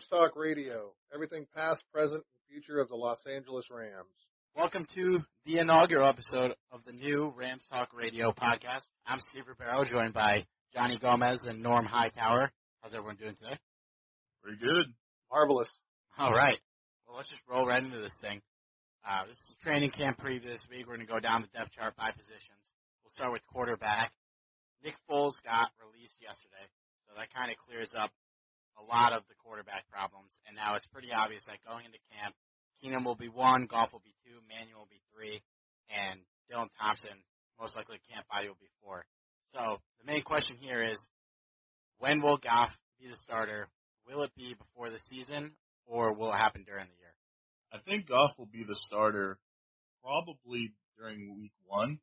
Welcome Rams Talk Radio. Everything past, present, and future of the Los Angeles Rams. Welcome to the inaugural episode of the new Rams Talk Radio podcast. I'm Steve Rebeiro, joined by Johnny Gomez and Norm Hightower. How's everyone doing today? Pretty good. Marvelous. All right. Well, let's just roll right into this thing. Uh, this is training camp preview this week. We're going to go down the depth chart by positions. We'll start with quarterback. Nick Foles got released yesterday, so that kind of clears up a lot of the quarterback problems. And now it's pretty obvious that going into camp, Keenum will be one, Goff will be two, Mannion will be three, and Dylan Thompson, most likely camp body will be four. So the main question here is, when will Goff be the starter? Will it be before the season, or will it happen during the year? I think Goff will be the starter probably during week one.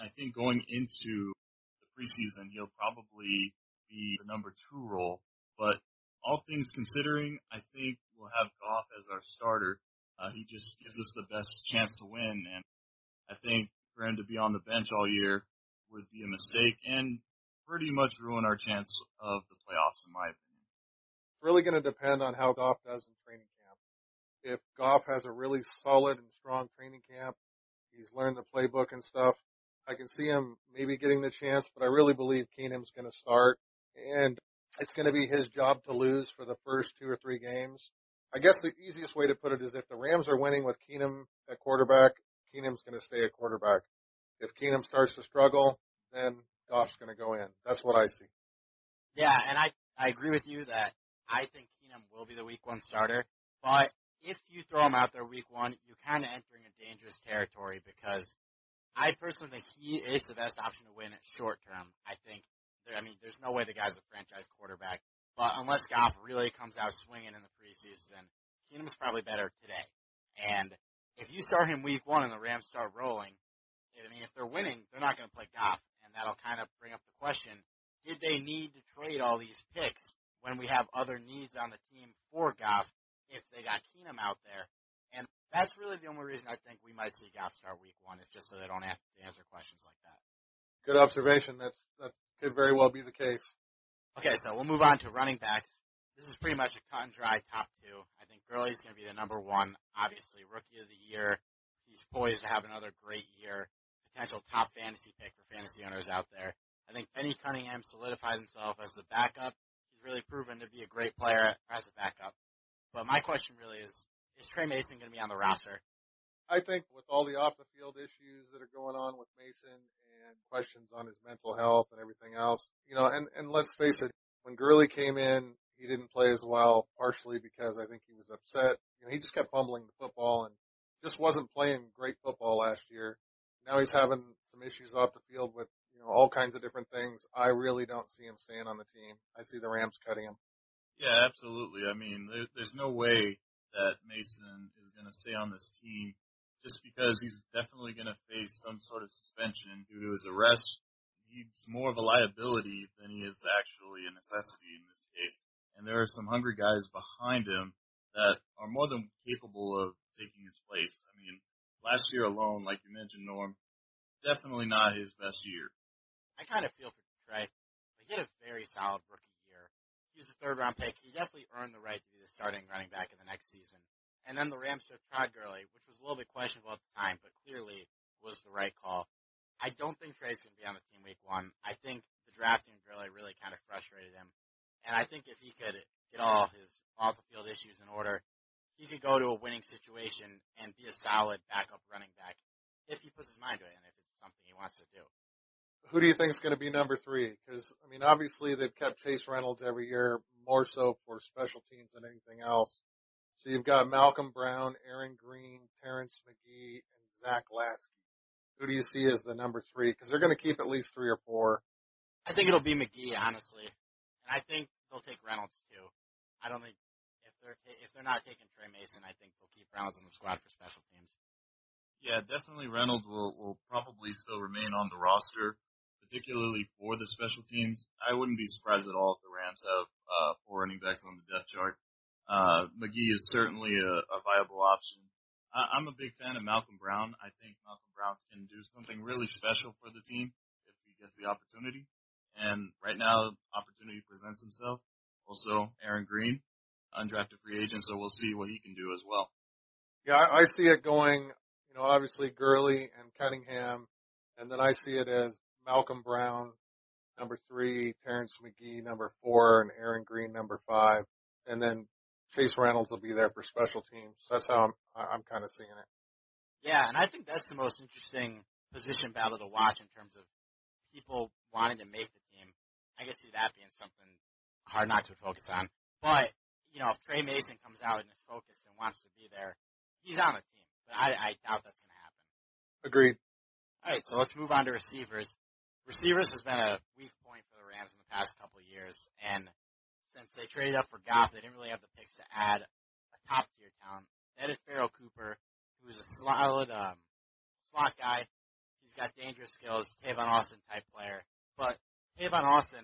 I think going into the preseason, he'll probably be the number two role. But all things considering, I think we'll have Goff as our starter. Uh, he just gives us the best chance to win, and I think for him to be on the bench all year would be a mistake and pretty much ruin our chance of the playoffs, in my opinion. It's really going to depend on how Goff does in training camp. If Goff has a really solid and strong training camp, he's learned the playbook and stuff, I can see him maybe getting the chance, but I really believe Keenum's going to start. And it's going to be his job to lose for the first two or three games. I guess the easiest way to put it is if the Rams are winning with Keenum at quarterback, Keenum's going to stay at quarterback. If Keenum starts to struggle, then Goff's going to go in. That's what I see. Yeah, and I, I agree with you that I think Keenum will be the week one starter, but if you throw him out there week one, you're kind of entering a dangerous territory because I personally think he is the best option to win short term. I think I mean, there's no way the guy's a franchise quarterback. But unless Goff really comes out swinging in the preseason, Keenum's probably better today. And if you start him week one and the Rams start rolling, I mean, if they're winning, they're not going to play Goff. And that'll kind of bring up the question, did they need to trade all these picks when we have other needs on the team for Goff if they got Keenum out there? And that's really the only reason I think we might see Goff start week one is just so they don't have to answer questions like that. Good observation. That's, that could very well be the case. Okay, so we'll move on to running backs. This is pretty much a cut and dry top two. I think Gurley's going to be the number one. Obviously, rookie of the year. He's poised to have another great year. potential top fantasy pick for fantasy owners out there. I think Benny Cunningham solidifies himself as a backup. He's really proven to be a great player as a backup. But my question really is, is Tre Mason going to be on the roster? I think with all the off the field issues that are going on with Mason and questions on his mental health and everything else, you know, and, and let's face it, when Gurley came in, he didn't play as well, partially because I think he was upset. You know, he just kept fumbling the football and just wasn't playing great football last year. Now he's having some issues off the field with, you know, all kinds of different things. I really don't see him staying on the team. I see the Rams cutting him. Yeah, absolutely. I mean, there, there's no way that Mason is going to stay on this team just because he's definitely going to face some sort of suspension due to his arrest. He's more of a liability than he is actually a necessity in this case. And there are some hungry guys behind him that are more than capable of taking his place. I mean, last year alone, like you mentioned, Norm, definitely not his best year. I kind of feel for Tre. He had a very solid rookie year. He was a third round pick. He definitely earned the right to be the starting running back in the next season. And then the Rams took Todd Gurley, which was a little bit questionable at the time, but clearly was the right call. I don't think Tre's going to be on the team week one. I think the drafting Gurley really kind of frustrated him. And I think if he could get all his off the field issues in order, he could go to a winning situation and be a solid backup running back if he puts his mind to it and if it's something he wants to do. Who do you think is going to be number three? Because I mean, obviously they've kept Chase Reynolds every year more so for special teams than anything else. So you've got Malcolm Brown, Aaron Green, Terrence Magee, and Zach Laskey. Who do you see as the number three? Because they're going to keep at least three or four. I think it'll be Magee, honestly, and I think they'll take Reynolds too. I don't think if they're ta- if they're not taking Tre Mason, I think they'll keep Reynolds on the squad for special teams. Yeah, definitely Reynolds will, will probably still remain on the roster, particularly for the special teams. I wouldn't be surprised at all if the Rams have uh, four running backs on the depth chart. Uh, Magee is certainly a, a viable option. I, I'm a big fan of Malcolm Brown. I think Malcolm Brown can do something really special for the team if he gets the opportunity. And right now, opportunity presents himself. Also, Aaron Green, undrafted free agent, so we'll see what he can do as well. Yeah, I, I see it going, you know, obviously Gurley and Cunningham, and then I see it as Malcolm Brown, number three, Terrence Magee, number four, and Aaron Green, number five, and then Chase Reynolds will be there for special teams. That's how I'm, I'm kind of seeing it. Yeah, and I think that's the most interesting position battle to watch in terms of people wanting to make the team. I could see that being something hard not to focus on. But, you know, if Tre Mason comes out and is focused and wants to be there, he's on the team. But I, I doubt that's going to happen. Agreed. All right, so let's move on to receivers. Receivers has been a weak point for the Rams in the past couple of years, and since they traded up for Goff, they didn't really have the picks to add a top tier talent. They added Pharoh Cooper, who's a solid um, slot guy. He's got dangerous skills, Tavon Austin type player. But Tavon Austin,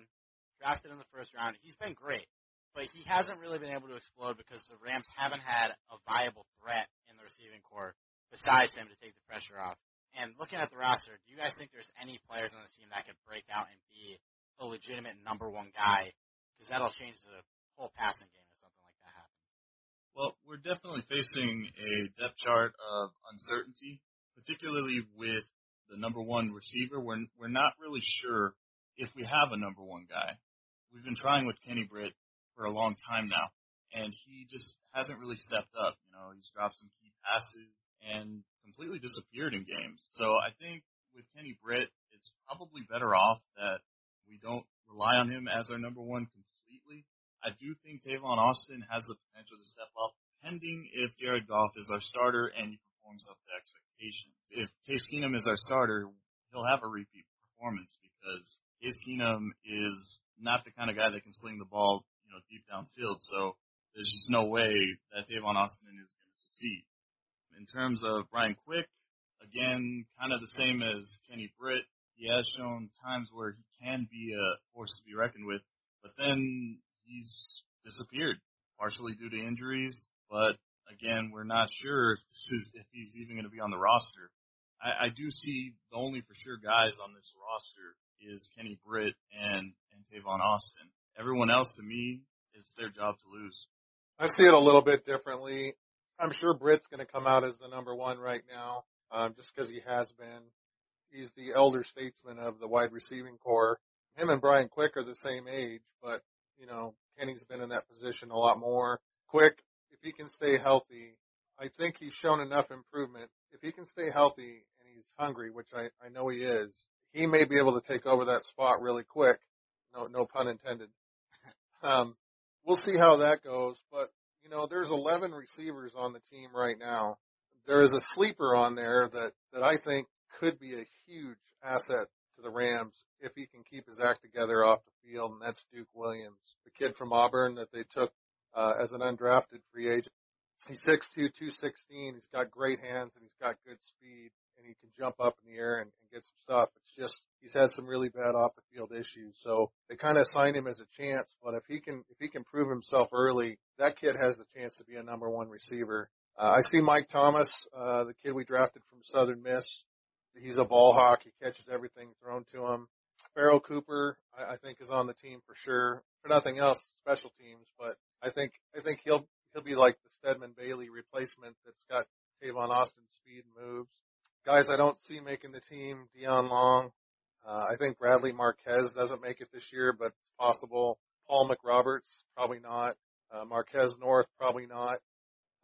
drafted in the first round, he's been great. But he hasn't really been able to explode because the Rams haven't had a viable threat in the receiving corps besides him to take the pressure off. And looking at the roster, do you guys think there's any players on the team that could break out and be a legitimate number one guy because that'll change the whole passing game if something like that happens. Well, we're definitely facing a depth chart of uncertainty, particularly with the number one receiver. We're we're not really sure if we have a number one guy. We've been trying with Kenny Britt for a long time now, and he just hasn't really stepped up. You know, he's dropped some key passes and completely disappeared in games. So I think with Kenny Britt, it's probably better off that we don't rely on him as our number one. I do think Tavon Austin has the potential to step up, pending if Jared Goff is our starter and he performs up to expectations. If Case Keenum is our starter, he'll have a repeat performance because Case Keenum is not the kind of guy that can sling the ball, you know, deep downfield. So there's just no way that Tavon Austin is going to succeed. In terms of Brian Quick, again, kind of the same as Kenny Britt. He has shown times where he can be a force to be reckoned with, but then he's disappeared, partially due to injuries. But again, we're not sure if this is if he's even going to be on the roster. I, I do see the only for sure guys on this roster is Kenny Britt and and Tavon Austin. Everyone else, to me, it's their job to lose. I see it a little bit differently. I'm sure Britt's going to come out as the number one right now, um, just because he has been. he's the elder statesman of the wide receiving corps. Him and Brian Quick are the same age, but you know, Kenny's been in that position a lot more. Quick, if he can stay healthy, I think he's shown enough improvement. If he can stay healthy and he's hungry, which I, I know he is, he may be able to take over that spot really quick. No, no pun intended. Um, we'll see how that goes, but you know, there's 11 receivers on the team right now. There is a sleeper on there that, that I think could be a huge asset to the Rams if he can keep his act together off the field, and that's Duke Williams, the kid from Auburn that they took uh, as an undrafted free agent. He's 6'2", 216. He's got great hands and he's got good speed and he can jump up in the air and, and get some stuff. It's just he's had some really bad off the field issues, so they kind of signed him as a chance. But if he can if he can prove himself early, that kid has the chance to be a number one receiver. Uh, I see Mike Thomas, uh, the kid we drafted from Southern Miss. He's a ball hawk. He catches everything thrown to him. Pharoh Cooper, I, I think, is on the team for sure. For nothing else, special teams, but I think I think he'll he'll be like the Stedman Bailey replacement that's got Tavon Austin's speed and moves guys I don't see making the team, Deon Long. Uh, I think Bradley Marquez doesn't make it this year, but it's possible. Paul McRoberts, probably not. Uh, Marquez North, probably not.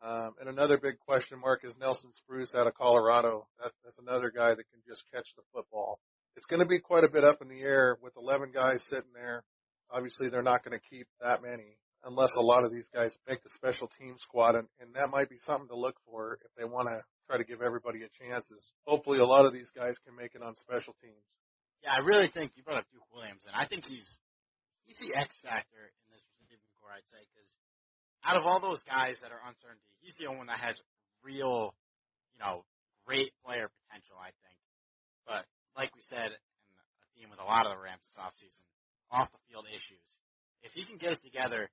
Um, and another big question mark is Nelson Spruce out of Colorado. That, that's another guy that can just catch the football. It's going to be quite a bit up in the air with 11 guys sitting there. Obviously, they're not going to keep that many unless a lot of these guys make the special team squad, and, and that might be something to look for if they want to try to give everybody a chance. Is hopefully a lot of these guys can make it on special teams. Yeah, I really think you brought up Duke Williams, and I think he's he's the X factor in this receiving corps. I'd say because out of all those guys that are uncertainty, he's the only one that has real, you know, great player potential. I think, but like we said, and a theme with a lot of the Rams this offseason, off the field issues. If he can get it together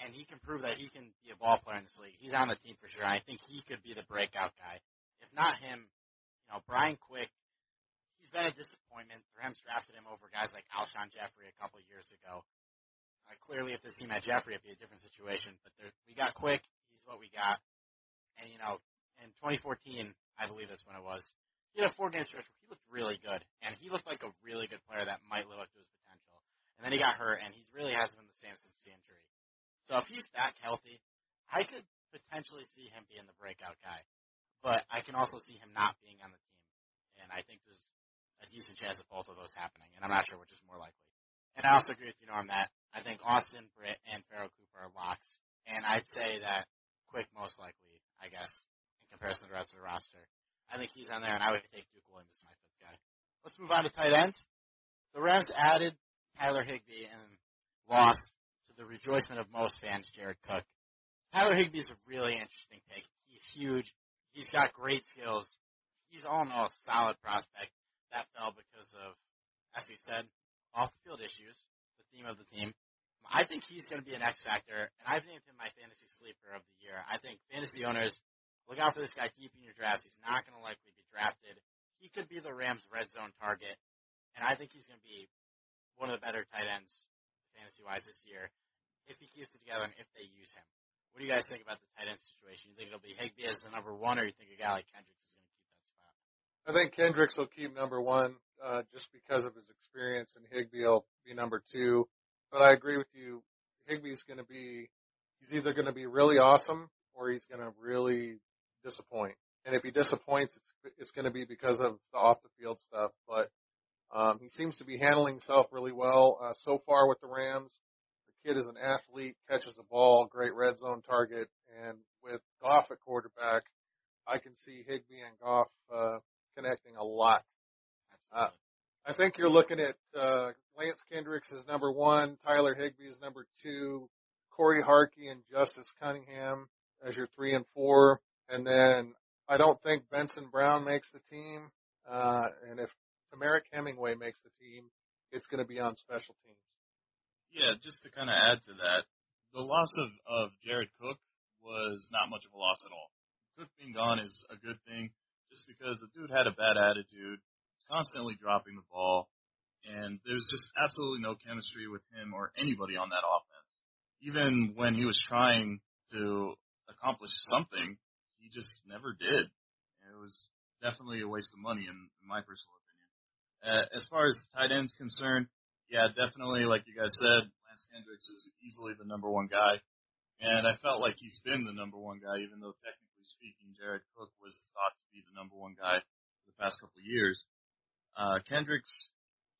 and he can prove that he can be a ball player in this league. He's on the team for sure. And I think he could be the breakout guy. If not him, you know, Brian Quick, he's been a disappointment. The Rams drafted him over guys like Alshon Jeffery a couple years ago. Uh, clearly, if this team had Jeffery, it'd be a different situation. But there, we got Quick. He's what we got. And you know, in 2014, I believe that's when it was. He had a four-game stretch where he looked really good, and he looked like a really good player that might live up to his potential. And then he got hurt, and he really hasn't been the same since the injury. So if he's back healthy, I could potentially see him being the breakout guy. But I can also see him not being on the team. And I think there's a decent chance of both of those happening. And I'm not sure which is more likely. And I also agree with you, Norm, that I think Austin, Britt, and Pharoh Cooper are locks. And I'd say that Quick most likely, I guess, in comparison to the rest of the roster. I think he's on there, and I would take Duke Williams as my fifth guy. Let's move on to tight ends. The Rams added Tyler Higbee and lost to the rejoicement of most fans, Jared Cook. Tyler Higbee is a really interesting pick. He's huge. He's got great skills. He's all in all a solid prospect. That fell because of, as we said, off the field issues, the theme of the team. I think he's going to be an X factor, and I've named him my fantasy sleeper of the year. I think fantasy owners look out for this guy deep in your drafts. He's not going to likely be drafted. He could be the Rams' red zone target, and I think he's going to be one of the better tight ends fantasy wise this year if he keeps it together and if they use him. What do you guys think about the tight end situation? You think it'll be Higbee as the number one, or you think a guy like Kendricks is going to keep that spot? I think Kendricks will keep number one uh, just because of his experience, and Higbee will be number two. But I agree with you. Higbee's going to be, he's either going to be really awesome or he's going to really disappoint. And if he disappoints, it's it's going to be because of the off the field stuff. But um, he seems to be handling himself really well uh, so far with the Rams The kid is an athlete, catches the ball, great red zone target, and with Goff at quarterback, I can see Higbee and Goff uh, connecting a lot. Uh, I think you're looking at uh, Lance Kendricks is number one, Tyler Higbee is number two, Cory Harkey and Justice Cunningham as your three and four, and then I don't think Benson Brown makes the team, uh, and if Temarrick Hemingway makes the team, it's going to be on special teams. Yeah, just to kind of add to that, the loss of, of Jared Cook was not much of a loss at all. Cook being gone is a good thing just because the dude had a bad attitude, constantly dropping the ball, and there's just absolutely no chemistry with him or anybody on that offense. Even when he was trying to accomplish something, he just never did. It was definitely a waste of money in, in my personal opinion. Uh, as far as tight ends concerned, yeah, definitely, like you guys said, Lance Kendricks is easily the number one guy. And I felt like he's been the number one guy, even though technically speaking, Jared Cook was thought to be the number one guy for the past couple of years. Uh, Kendricks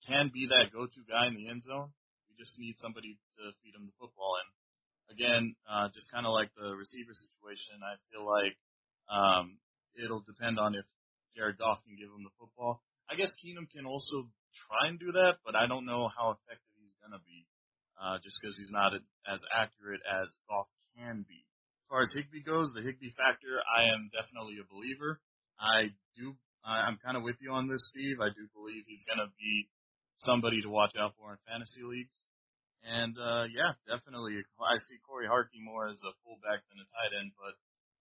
can be that go-to guy in the end zone. We just need somebody to feed him the football. And again, uh, just kind of like the receiver situation, I feel like, um, it'll depend on if Jared Goff can give him the football. I guess Keenum can also try and do that, but I don't know how effective he's gonna be, uh, just because he's not as accurate as Goff can be. As far as Higbee goes, the Higbee factor, I am definitely a believer. I do, I'm kind of with you on this, Steve. I do believe he's gonna be somebody to watch out for in fantasy leagues. And uh yeah, definitely. I see Cory Harkey more as a fullback than a tight end, but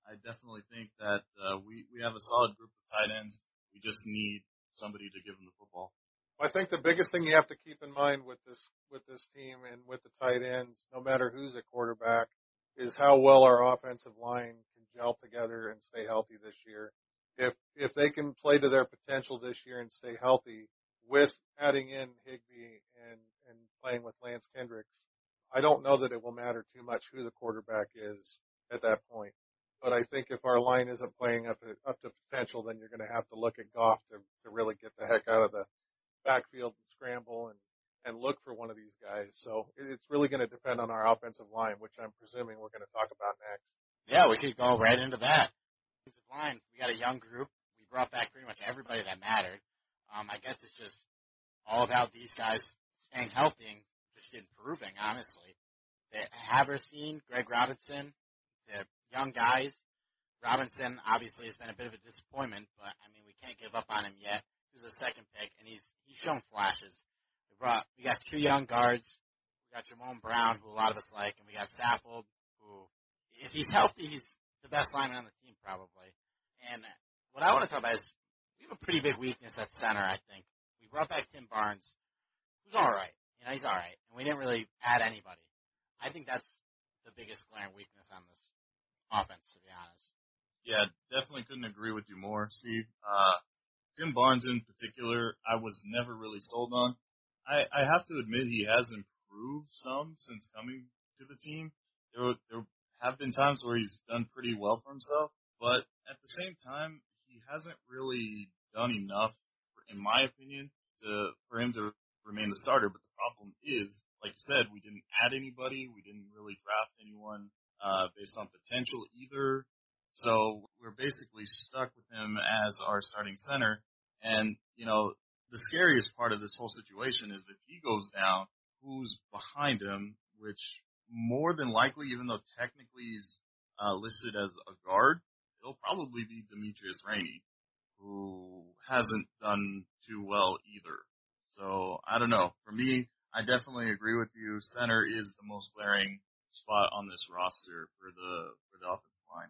I definitely think that uh, we we have a solid group of tight ends. We just need somebody to give them the football. I think the biggest thing you have to keep in mind with this with this team and with the tight ends, no matter who's a quarterback, is how well our offensive line can gel together and stay healthy this year. If if they can play to their potential this year and stay healthy, with adding in Higbee and and playing with Lance Kendricks, I don't know that it will matter too much who the quarterback is at that point. But I think if our line isn't playing up to, up to potential, then you're going to have to look at Goff to to really get the heck out of the backfield and scramble and and look for one of these guys. So it's really going to depend on our offensive line, which I'm presuming we're going to talk about next. Yeah, we could go right into that. Offensive line, we got a young group. We brought back pretty much everybody that mattered. Um, I guess it's just all about these guys staying healthy and just improving, honestly. The Havenstein, Greg Robinson, the young guys. Robinson obviously has been a bit of a disappointment, but I mean we can't give up on him yet. He was a second pick, and he's he's shown flashes. We brought we got two young guards. We got Jamon Brown, who a lot of us like, and we got Saffold, who if he's healthy, he's the best lineman on the team probably. And what I want to talk about is we have a pretty big weakness at center. I think we brought back Tim Barnes, who's all right. You know, he's all right, and we didn't really add anybody. I think that's the biggest glaring weakness on this offense, to be honest. Yeah, definitely couldn't agree with you more, Steve. Uh, Tim Barnes in particular, I was never really sold on. I, I have to admit he has improved some since coming to the team. There, there have been times where he's done pretty well for himself, but at the same time, he hasn't really done enough, in my opinion, to for him to remain the starter. But the problem is, like you said, we didn't add anybody. We didn't really draft anyone uh, based on potential either. So we're basically stuck with him as our starting center. And, you know, the scariest part of this whole situation is if he goes down, who's behind him, which more than likely, even though technically he's uh, listed as a guard, it'll probably be Demetrius Rhaney, who hasn't done too well either. So I don't know. For me, I definitely agree with you. Center is the most glaring spot on this roster for the for the offensive line.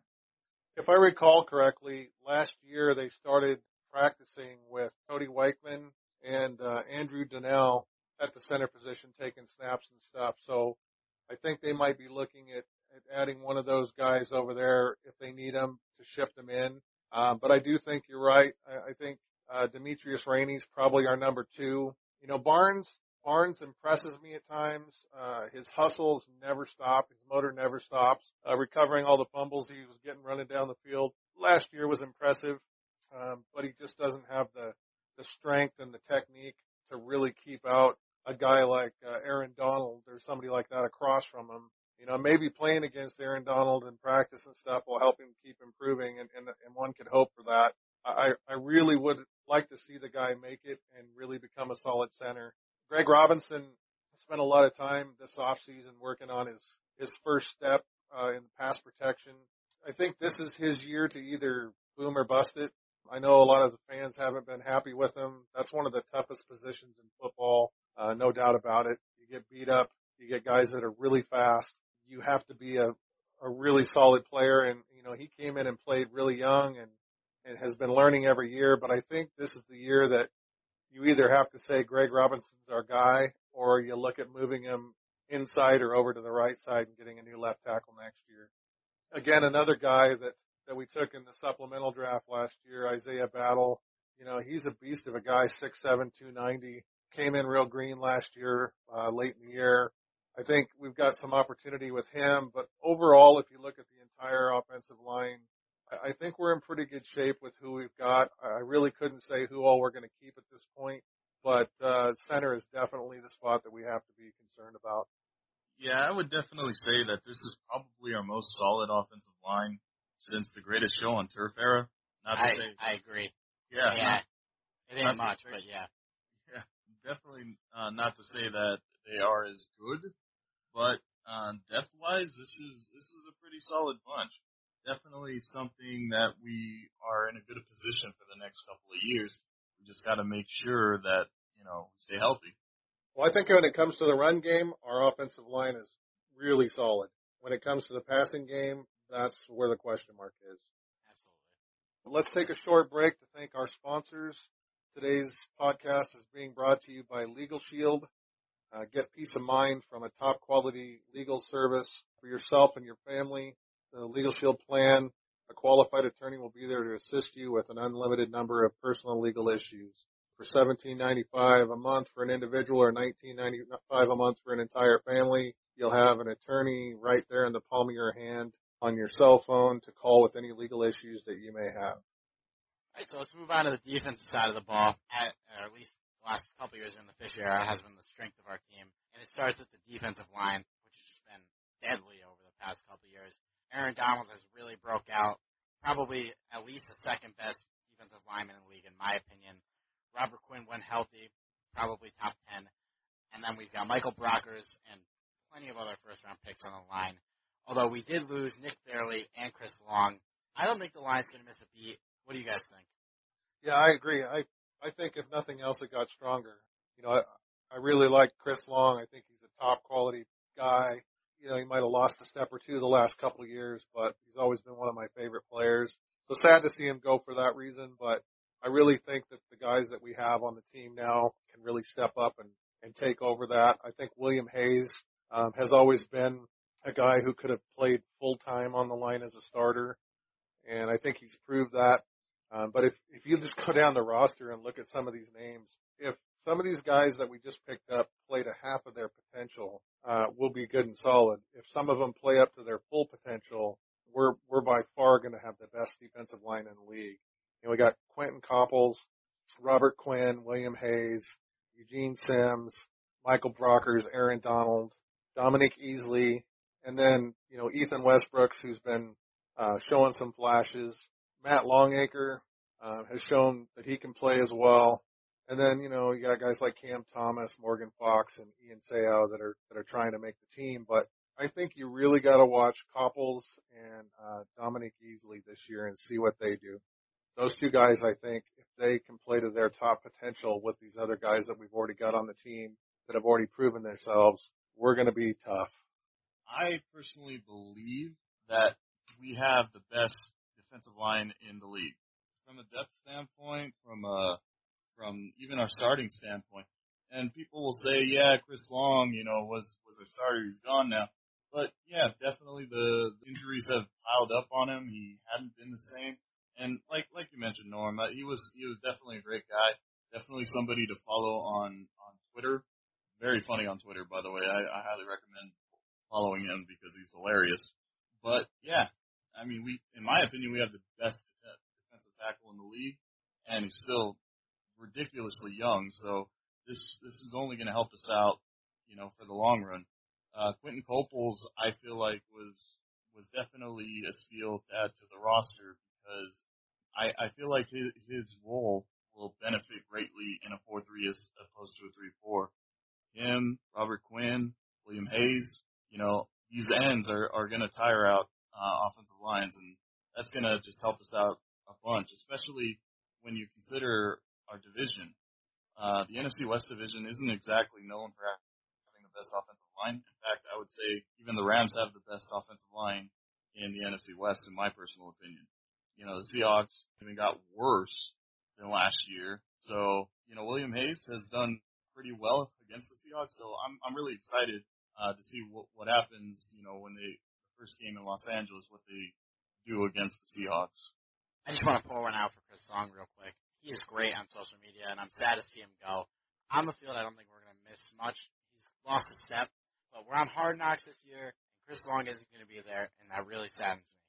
If I recall correctly, last year they started practicing with Cody Wichmann and uh, Andrew Donnal at the center position, taking snaps and stuff. So I think they might be looking at, at adding one of those guys over there if they need them to shift them in. Um, but I do think you're right. I, I think uh, Demetrius Rhaney's probably our number two. You know, Barnes Barnes impresses me at times. Uh, his hustles never stop. His motor never stops. Uh, recovering all the fumbles he was getting running down the field last year was impressive, um, but he just doesn't have the the strength and the technique to really keep out a guy like uh, Aaron Donald or somebody like that across from him. You know, maybe playing against Aaron Donald in practice and stuff will help him keep improving, and and, and one could hope for that. I I really would like to see the guy make it and really become a solid center. Greg Robinson spent a lot of time this offseason working on his, his first step uh, in pass protection. I think this is his year to either boom or bust it. I know a lot of the fans haven't been happy with him. That's one of the toughest positions in football, uh, no doubt about it. You get beat up, you get guys that are really fast. You have to be a, a really solid player, and you know he came in and played really young and and has been learning every year. But I think this is the year that you either have to say Greg Robinson's our guy, or you look at moving him inside or over to the right side and getting a new left tackle next year. Again, another guy that that we took in the supplemental draft last year, Isaiah Battle, You know, he's a beast of a guy, six seven, two ninety. Came in real green last year, uh, late in the year. I think we've got some opportunity with him, but overall, if you look at the entire offensive line, I, I think we're in pretty good shape with who we've got. I really couldn't say who all we're going to keep at this point, but uh, center is definitely the spot that we have to be concerned about. Yeah, I would definitely say that this is probably our most solid offensive line since the greatest show on turf era. Not to I, say, I agree. yeah, Yeah. not- It ain't much, but yeah. Yeah, definitely uh, not to say that they are as good, but uh, depth wise, this is this is a pretty solid bunch. Definitely something that we are in a good position for the next couple of years. We just got to make sure that you know we stay healthy. Well, I think when it comes to the run game, our offensive line is really solid. When it comes to the passing game, that's where the question mark is. Absolutely. Let's take a short break to thank our sponsors. Today's podcast is being brought to you by Legal Shield. Uh, get peace of mind from a top quality legal service for yourself and your family. The Legal Shield plan, a qualified attorney will be there to assist you with an unlimited number of personal legal issues. For $17.95 a month for an individual or $19.95 a month for an entire family, you'll have an attorney right there in the palm of your hand on your cell phone to call with any legal issues that you may have. All right, so let's move on to the defensive side of the ball. At, or at least the last couple years in the Fisher era has been the strength of our team, and it starts at the defensive line, which has just been deadly over the past couple years. Aaron Donald has really broke out, probably at least the second best defensive lineman in the league, in my opinion. Robert Quinn, when healthy, probably top ten, and then we've got Michael Brockers and plenty of other first round picks on the line. Although we did lose Nick Fairley and Chris Long, I don't think the line's going to miss a beat. What do you guys think? Yeah, I agree. I I think if nothing else, it got stronger. You know, I I really like Chris Long. I think he's a top quality guy. You know, he might have lost a step or two the last couple of years, but he's always been one of my favorite players. So sad to see him go for that reason, but I really think that the guys that we have on the team now can really step up and and take over that. I think William Hayes um, has always been a guy who could have played full time on the line as a starter, and I think he's proved that. Um, but if if you just go down the roster and look at some of these names, if some of these guys that we just picked up played a half of their potential, uh, we'll be good and solid. If some of them play up to their full potential, we're we're by far going to have the best defensive line in the league. Know, we got Quinton Coples, Robert Quinn, William Hayes, Eugene Sims, Michael Brockers, Aaron Donald, Dominique Easley, and then you know Ethan Westbrooks, who's been uh, showing some flashes. Matt Longacre uh, has shown that he can play as well. And then you know you got guys like Cam Thomas, Morgan Fox, and Ian Seau that are that are trying to make the team. But I think you really got to watch Coples and uh, Dominique Easley this year and see what they do. Those two guys, I think, if they can play to their top potential with these other guys that we've already got on the team that have already proven themselves, we're going to be tough. I personally believe that we have the best defensive line in the league. From a depth standpoint, from a, from even our starting standpoint. And people will say, yeah, Chris Long, you know, was, was a starter. He's gone now. But yeah, definitely the, the injuries have piled up on him. He hadn't been the same. And like, like you mentioned, Norm, uh, he was, he was definitely a great guy. Definitely somebody to follow on, on Twitter. Very funny on Twitter, by the way. I, I highly recommend following him because he's hilarious. But yeah, I mean, we, in my opinion, we have the best defensive tackle in the league, and he's still ridiculously young. So this this is only going to help us out, you know, for the long run. Uh, Quinton Coples, I feel like was was definitely a steal to add to the roster because I I feel like his his role will benefit greatly in a four three as opposed to a three four. Him, Robert Quinn, William Hayes, you know, these ends are are going to tire out uh, offensive lines, and that's going to just help us out a bunch, especially when you consider our division. Uh, the NFC West division isn't exactly known for having the best offensive line. In fact, I would say even the Rams have the best offensive line in the NFC West, in my personal opinion. You know, the Seahawks even got worse than last year. So, you know, William Hayes has done pretty well against the Seahawks. So I'm, I'm really excited, uh, to see what, what happens, you know, when they, the first game in Los Angeles, what they do against the Seahawks. I just want to pour one out for Chris Long real quick. He is great on social media, and I'm sad to see him go. On the field, I don't think we're going to miss much. He's lost a step, but we're on hard knocks this year, and Chris Long isn't going to be there, and that really saddens me.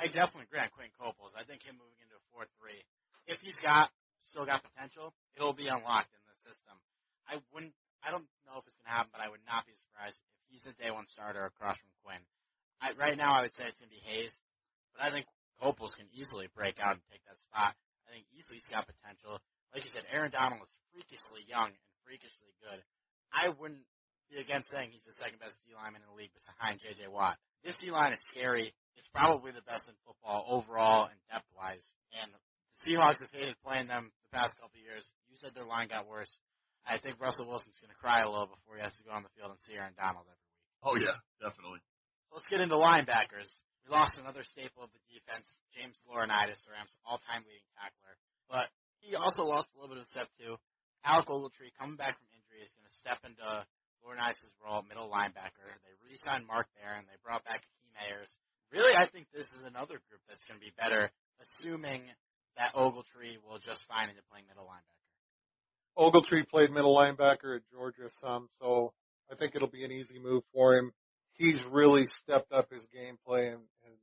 I definitely agree on Quinton Coples. I think him moving into a 4-3, if he's got, still got potential, it'll be unlocked in the system. I wouldn't, I don't know if it's going to happen, but I would not be surprised if he's a day one starter across from Quinn. I, right now, I would say it's going to be Hayes, but I think Coples can easily break out and take that spot. I think easily he's got potential. Like you said, Aaron Donald is freakishly young and freakishly good. I wouldn't be against saying he's the second best D lineman in the league behind J.J. Watt. This D line is scary. It's probably the best in football overall and depth wise. And the Seahawks have hated playing them the past couple of years. You said their line got worse. I think Russell Wilson's going to cry a little before he has to go on the field and see Aaron Donald every week. Oh yeah, definitely. So let's get into linebackers. We lost another staple of the defense, James Laurinaitis, the Rams' all-time leading tackler. But he also lost a little bit of step too. Alec Ogletree, coming back from injury, is going to step into Laurinaitis' role, middle linebacker. They re-signed Mark Barron. They brought back Akeem Ayers. Really, I think this is another group that's going to be better, assuming that Ogletree will just fine into playing middle linebacker. Ogletree played middle linebacker at Georgia some, so I think it'll be an easy move for him. He's really stepped up his gameplay and, and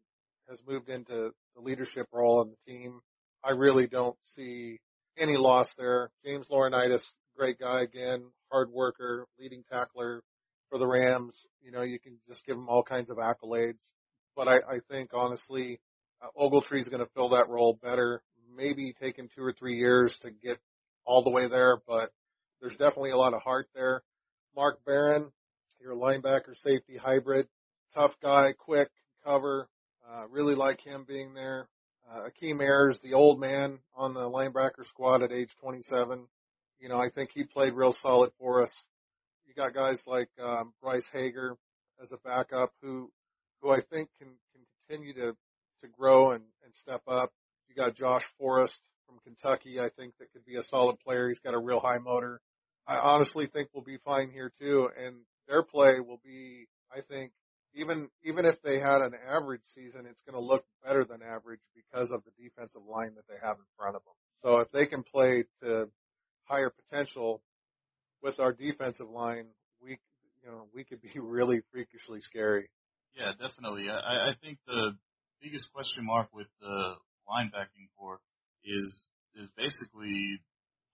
has moved into the leadership role on the team. I really don't see any loss there. James Laurinaitis, great guy again, hard worker, leading tackler for the Rams. You know, you can just give him all kinds of accolades. But I, I think honestly, uh, Ogletree is going to fill that role better. Maybe him two or three years to get all the way there, but there's definitely a lot of heart there. Mark Barron, your linebacker safety hybrid, tough guy, quick, cover. Uh, really like him being there. Uh, Akeem Ayers, the old man on the linebacker squad at age 27. You know, I think he played real solid for us. You got guys like um, Bryce Hager as a backup who, who I think can can continue to to grow and, and step up. You got Josh Forrest from Kentucky. I think that could be a solid player. He's got a real high motor. I honestly think we'll be fine here too, and their play will be, I think, even even if they had an average season, it's going to look better than average because of the defensive line that they have in front of them. So if they can play to higher potential with our defensive line, we you know we could be really freakishly scary. Yeah, definitely. I, I think the biggest question mark with the linebacking corps is is basically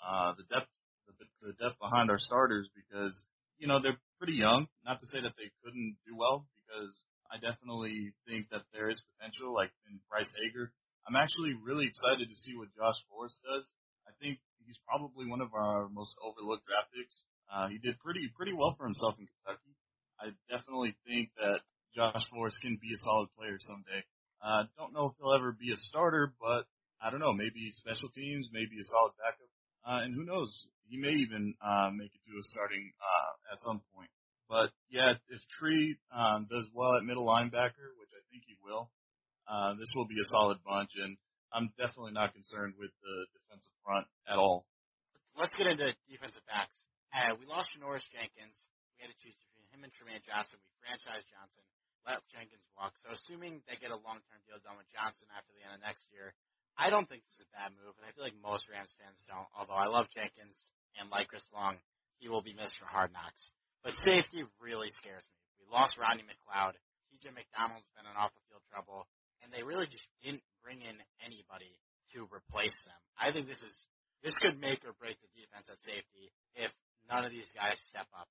uh, the depth the, the depth behind our starters because you know they're pretty young. Not to say that they couldn't do well because I definitely think that there is potential, like in Bryce Hager. I'm actually really excited to see what Josh Forrest does. I think he's probably one of our most overlooked draft picks. Uh, he did pretty pretty well for himself in Kentucky. I definitely think that Josh Forrest can be a solid player someday. Uh, don't know if he'll ever be a starter, but I don't know, maybe special teams, maybe a solid backup. Uh, and who knows, he may even, uh, make it to a starting, uh, at some point. But yeah, if Tree, um, does well at middle linebacker, which I think he will, uh, this will be a solid bunch and I'm definitely not concerned with the defensive front at all. Let's get into defensive backs. Uh, we lost Janoris Jenkins. We had to choose between him and Trumaine Johnson. We franchised Johnson, let Jenkins walk. So assuming they get a long-term deal done with Johnson after the end of next year, I don't think this is a bad move, and I feel like most Rams fans don't. Although I love Jenkins and like Chris Long, he will be missed for hard knocks. But safety really scares me. We lost Rodney McLeod. TJ McDonald's been in off the field trouble and they really just didn't bring in anybody to replace them. I think this is this could make or break the defense at safety if none of these guys step up.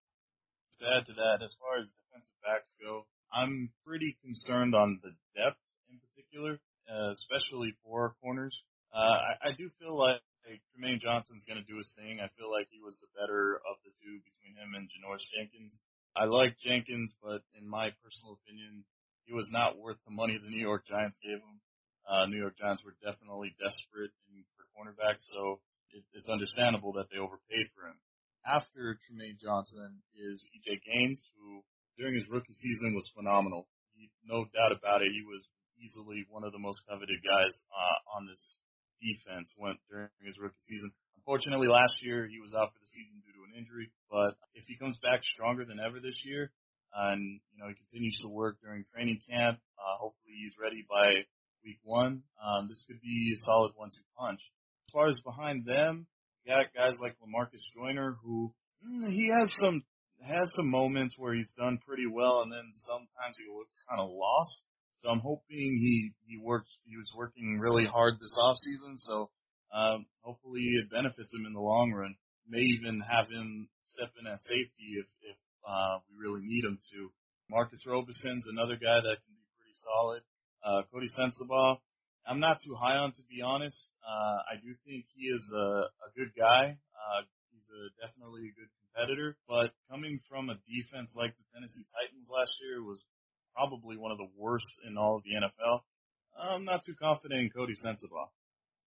To add to that, as far as defensive backs go, I'm pretty concerned on the depth in particular, uh, especially for corners. Uh, I, I do feel like like Trumaine Johnson's going to do his thing. I feel like he was the better of the two between him and Janoris Jenkins. I like Jenkins, but in my personal opinion, he was not worth the money the New York Giants gave him. Uh, New York Giants were definitely desperate in, for cornerbacks, so it, it's understandable that they overpaid for him. After Trumaine Johnson is EJ Gaines, who during his rookie season was phenomenal. He, no doubt about it, he was easily one of the most coveted guys uh, on this defense went during his rookie season. Unfortunately, last year he was out for the season due to an injury, but if he comes back stronger than ever this year, and you know he continues to work during training camp. Uh, hopefully he's ready by week one. Um, this could be a solid one-two punch. As far as behind them, you got guys like Lamarcus Joyner who mm, he has some has some moments where he's done pretty well, and then sometimes he looks kind of lost. So I'm hoping he he works. He was working really hard this off season, so um, hopefully it benefits him in the long run. May even have him step in at safety if if uh, we really need him to. Marcus Roberson's another guy that can be pretty solid. Uh, Coty Sensabaugh, I'm not too high on to be honest. Uh, I do think he is a, a good guy. Uh, he's a, definitely a good competitor, but coming from a defense like the Tennessee Titans last year was probably one of the worst in all of the NFL. I'm not too confident in Coty Sensabaugh.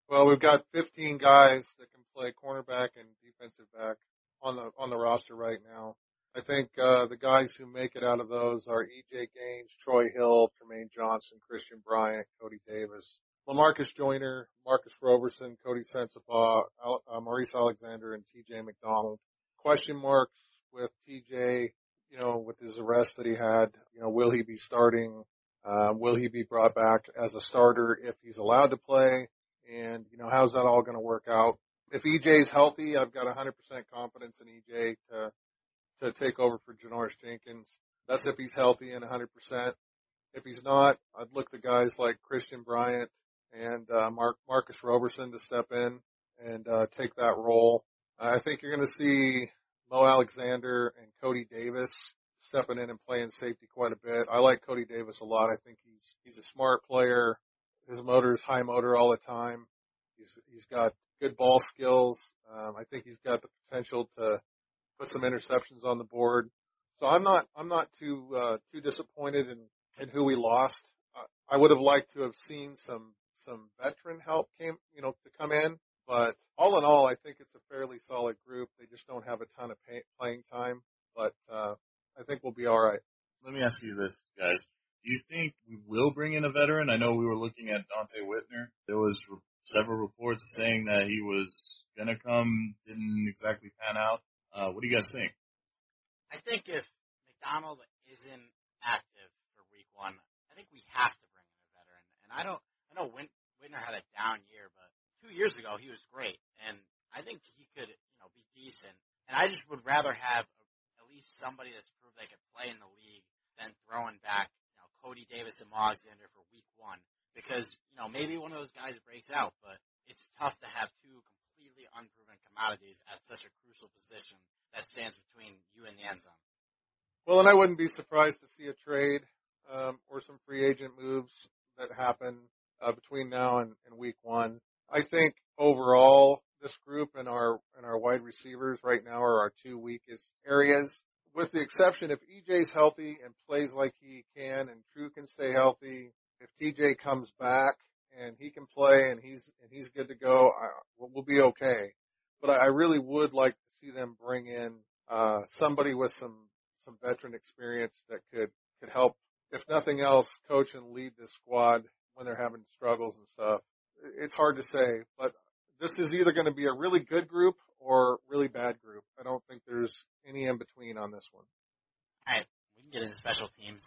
Well, we've got 15 guys that can play cornerback and defensive back on the on the roster right now. I think uh, the guys who make it out of those are E.J. Gaines, Troy Hill, Trumaine Johnson, Christian Bryant, Cody Davis, Lamarcus Joyner, Marcus Roberson, Coty Sensabaugh, uh, Maurice Alexander, and T.J. McDonald. Question marks with T.J. You know, with his arrest that he had. You know, will he be starting? Uh, will he be brought back as a starter if he's allowed to play? And you know, how's that all going to work out? If EJ's healthy, I've got 100% confidence in EJ to to take over for Janoris Jenkins. That's if he's healthy and 100%. If he's not, I'd look the guys like Christian Bryant and uh, Mark, Marcus Roberson to step in and uh, take that role. I think you're going to see Mo Alexander and Cody Davis stepping in and playing safety quite a bit. I like Cody Davis a lot. I think he's he's a smart player. His motor is high motor all the time. He's he's got good ball skills. Um, I think he's got the potential to put some interceptions on the board. So I'm not I'm not too uh, too disappointed in in who we lost. Uh, I would have liked to have seen some some veteran help came you know to come in, but all in all, I think it's a fairly solid group. They just don't have a ton of pay, playing time, but uh, I think we'll be all right. Let me ask you this, guys. Do you think we will bring in a veteran? I know we were looking at Donte Whitner. There was several reports saying that he was gonna come, didn't exactly pan out. Uh, what do you guys think? I think if McDonald isn't active for week one, I think we have to bring in a veteran. And I don't, I know Win, Whitner had a down year, but two years ago he was great, and I think he could, you know, be decent. And I just would rather have a, at least somebody that's proved they could play in the league than throwing back, you know, Cody Davis and Alexander for week one. Because, you know, maybe one of those guys breaks out, but it's tough to have two completely unproven commodities at such a crucial position that stands between you and the end zone. Well, and I wouldn't be surprised to see a trade um, or some free agent moves that happen uh, between now and, and week one. I think overall, this group and our and our wide receivers right now are our two weakest areas. With the exception if EJ's healthy and plays like he can, and True can stay healthy, if TJ comes back and he can play and he's and he's good to go, I, we'll be okay. But I, I really would like to see them bring in uh, somebody with some some veteran experience that could could help, if nothing else, coach and lead this squad when they're having struggles and stuff. It's hard to say, but this is either going to be a really good group or really bad group. I don't think there's any in between on this one. All right, we can get into special teams.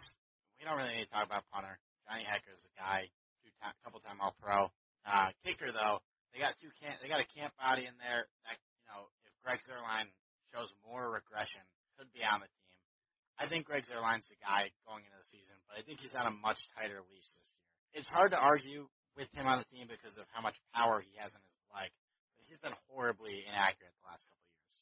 We don't really need to talk about punter. Johnny Hekker is a guy time, couple time All Pro. Uh, kicker though, they got two can they got a camp body in there that you know if Greg Zuerlein shows more regression, could be on the team. I think Greg Zuerlein's the guy going into the season, but I think he's on a much tighter leash this year. It's hard to argue with him on the team because of how much power he has in his leg. He's been horribly inaccurate the last couple of years.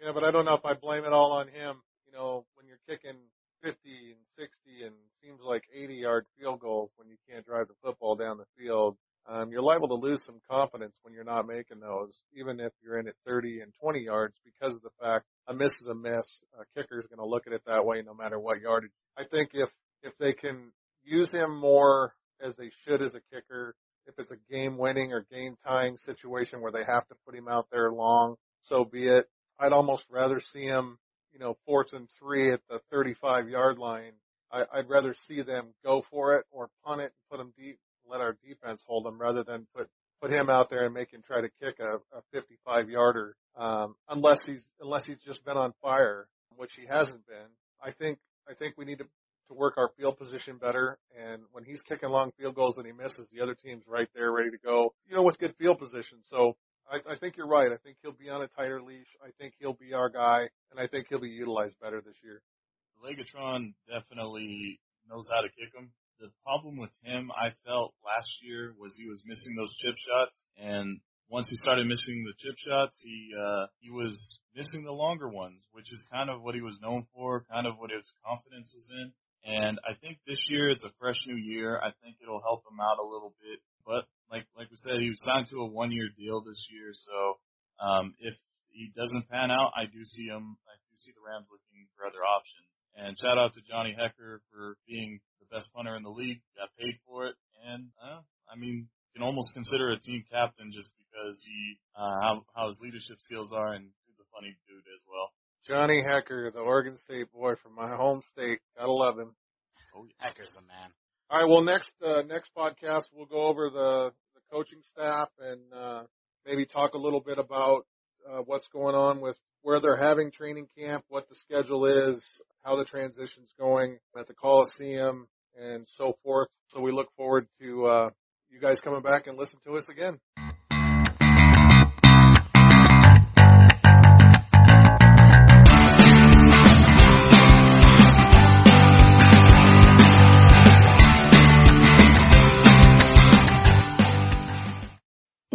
Yeah, but I don't know if I blame it all on him. You know, when you're kicking 50 and 60 and seems like 80 yard field goals when you can't drive the football down the field. Um, you're liable to lose some confidence when you're not making those, even if you're in at 30 and 20 yards because of the fact a miss is a miss. A kicker is going to look at it that way no matter what yardage. I think if, if they can use him more as they should as a kicker, if it's a game winning or game tying situation where they have to put him out there long, so be it. I'd almost rather see him you know, fourth and three at the 35 yard line, I, I'd rather see them go for it or punt it and put them deep, let our defense hold them rather than put put him out there and make him try to kick a, a 55 yarder. Um, unless he's unless he's just been on fire, which he hasn't been. I think I think we need to to work our field position better. And when he's kicking long field goals and he misses, the other team's right there ready to go, you know, with good field position. So I, I think you're right. I think he'll be on a tighter leash. I think he'll be our guy, and I think he'll be utilized better this year. Legatron definitely knows how to kick him. The problem with him, I felt last year, was he was missing those chip shots, and once he started missing the chip shots, he uh, he was missing the longer ones, which is kind of what he was known for, kind of what his confidence was in. And I think this year it's a fresh new year. I think it'll help him out a little bit. But like like we said, he was signed to a one year deal this year. So um, if he doesn't pan out, I do see him. I do see the Rams looking for other options. And shout out to Johnny Hekker for being the best punter in the league. Got paid for it, and uh, I mean, can almost consider a team captain just because he uh, how how his leadership skills are, and he's a funny dude as well. Johnny Hekker, the Oregon State boy from my home state. Gotta love him. Oh, yeah. Hekker's the man. All right. Well, next uh, next podcast we'll go over the the coaching staff and uh, maybe talk a little bit about uh, what's going on with where they're having training camp, what the schedule is, how the transition's going at the Coliseum, and so forth. So we look forward to uh, you guys coming back and listen to us again.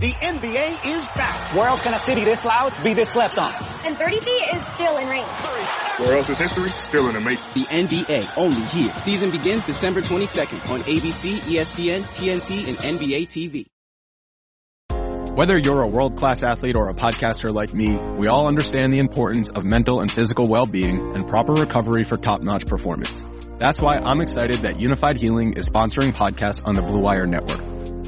The NBA is back. Where else can a city this loud be this slept on? And 30 feet is still in range. Where else is history still in the making? The NBA only here. Season begins December 22nd on ABC, ESPN, TNT, and NBA TV. Whether you're a world-class athlete or a podcaster like me, we all understand the importance of mental and physical well-being and proper recovery for top-notch performance. That's why I'm excited that Unifyd Healing is sponsoring podcasts on the Blue Wire Network.